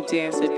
keep dancing.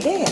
Create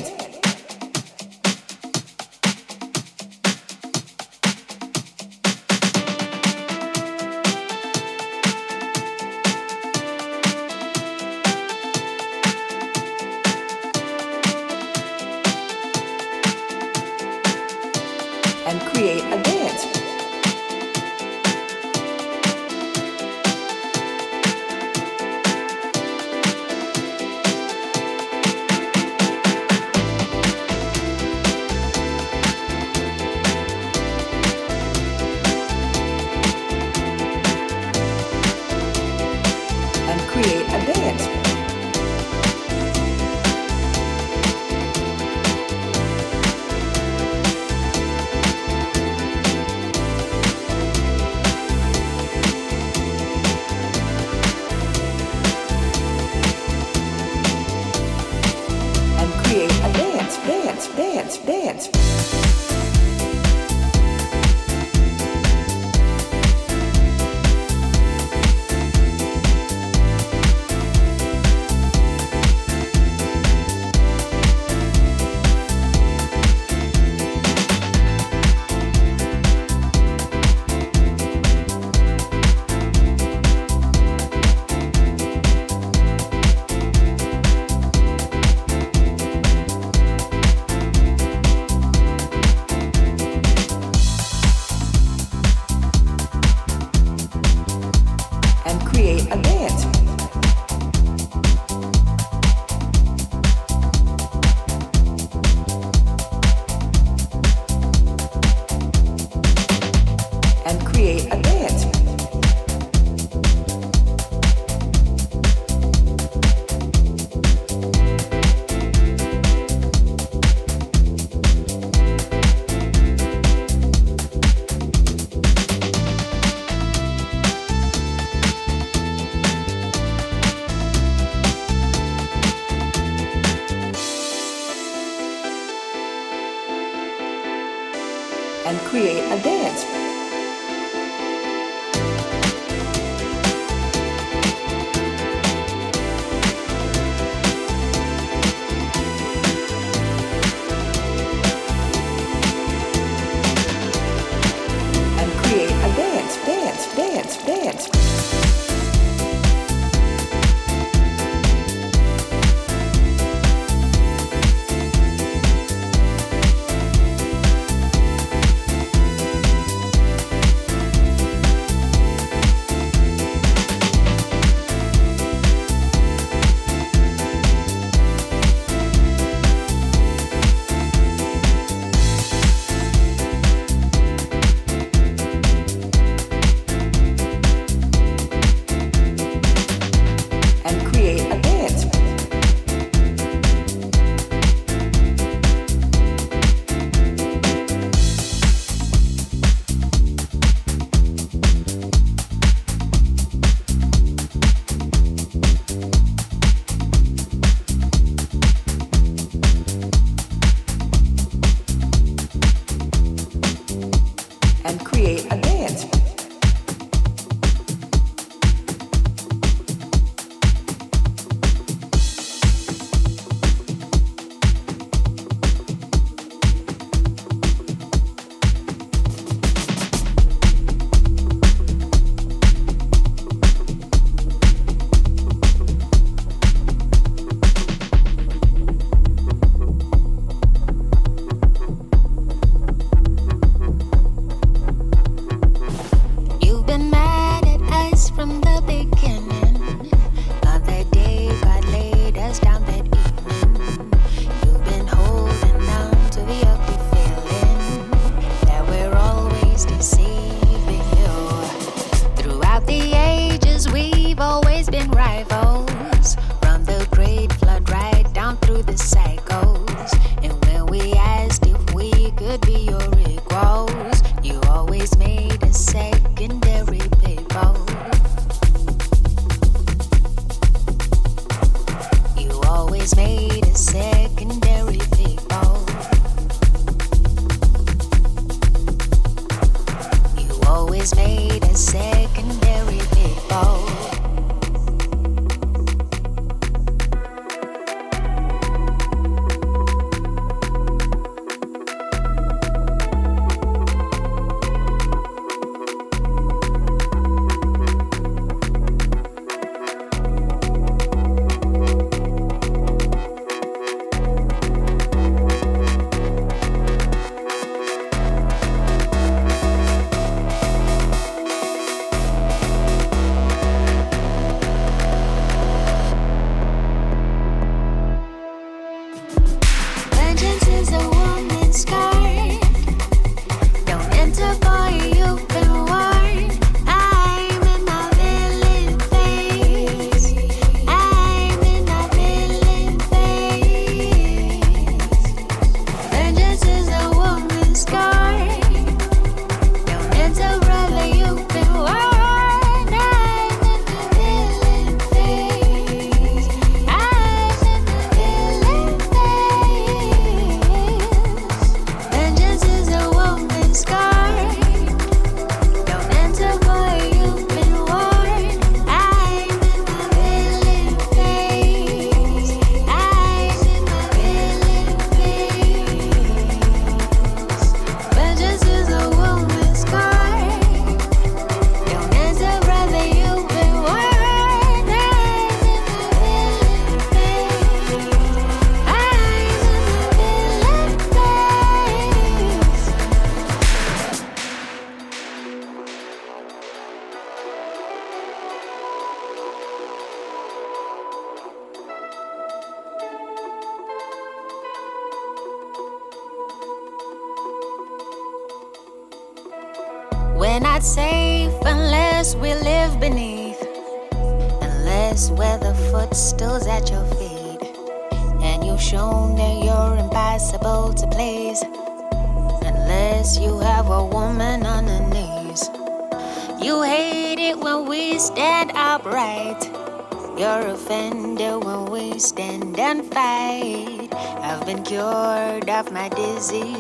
cured of my disease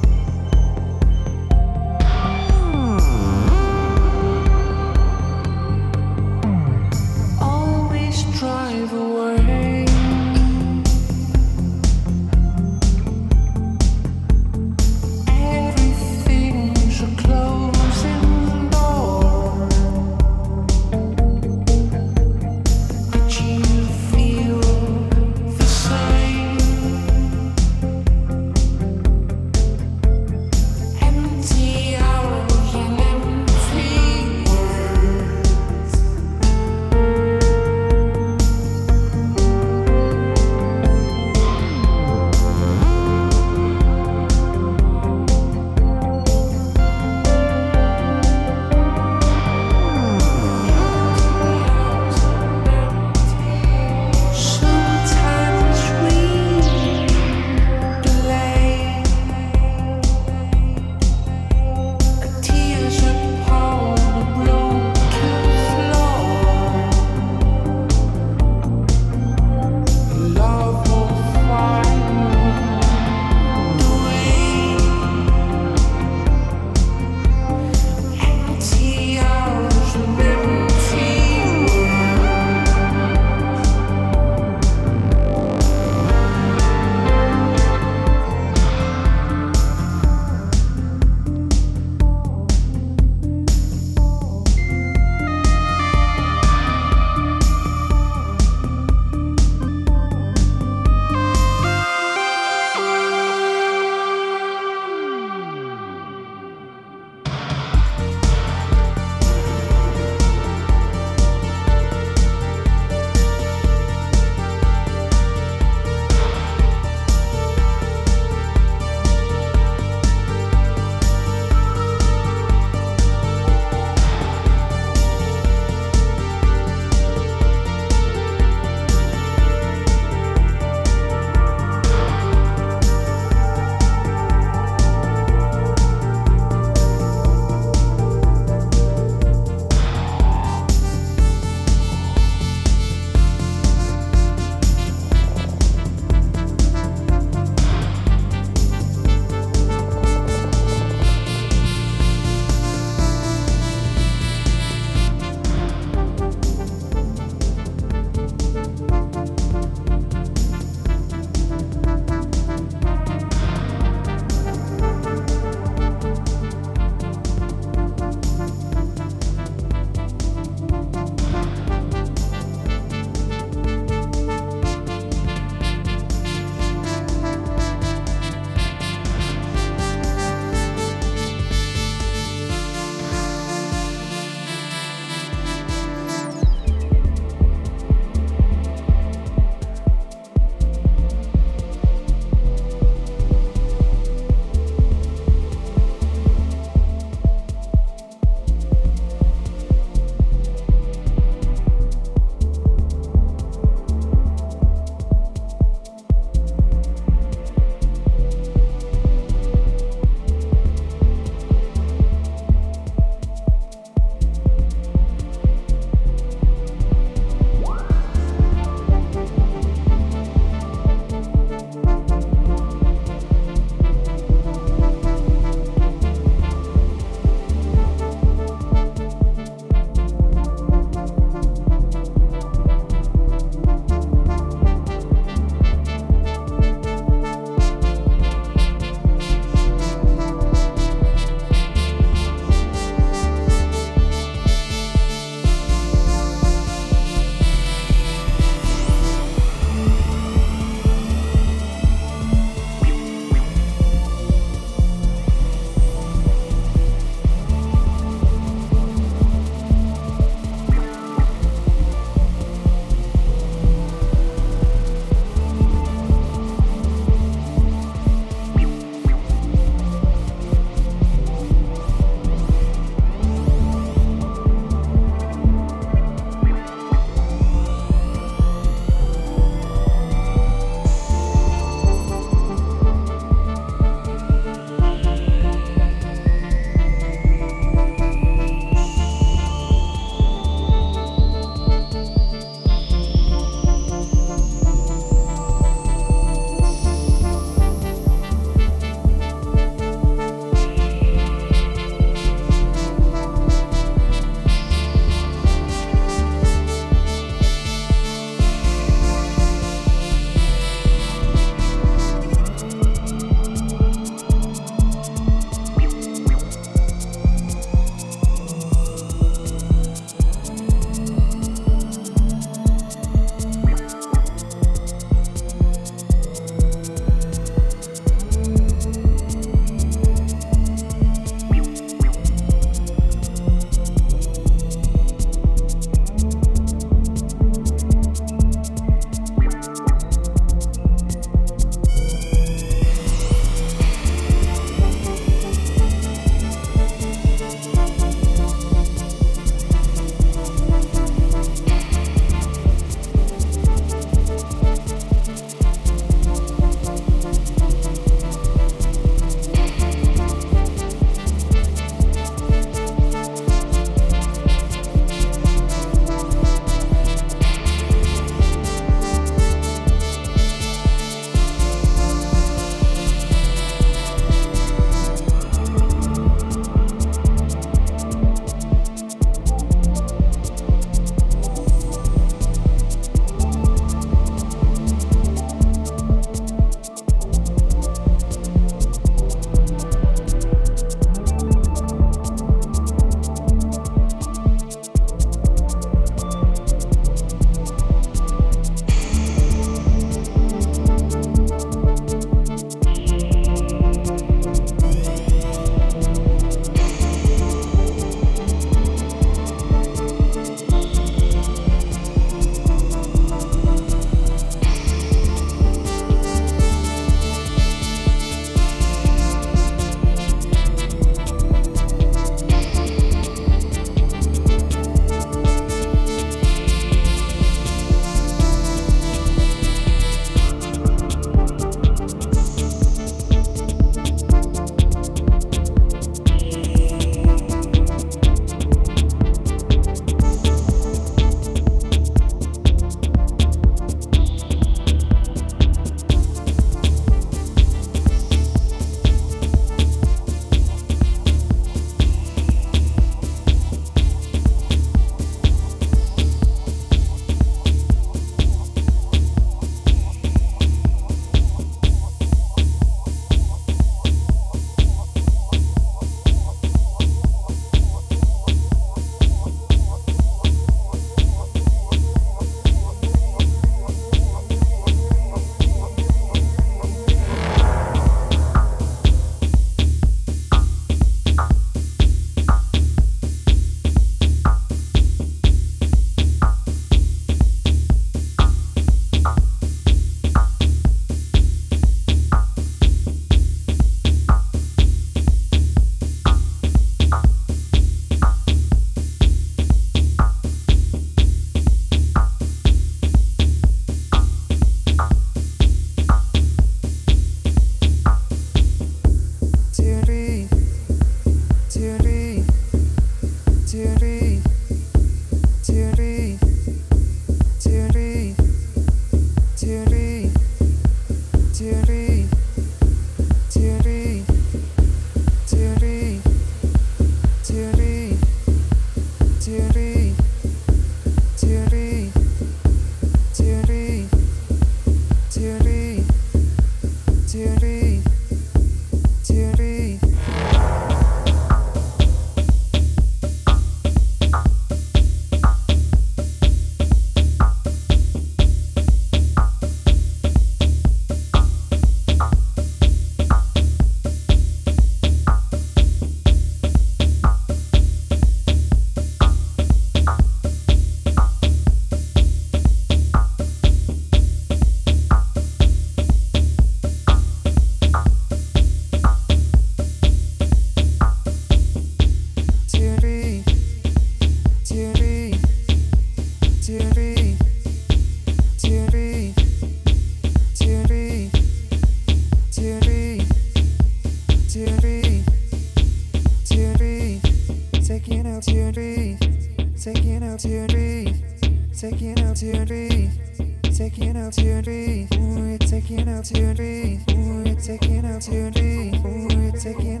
out to three. Ooh, it's taking out to three. Ooh, it's taking out three. Ooh, it's taking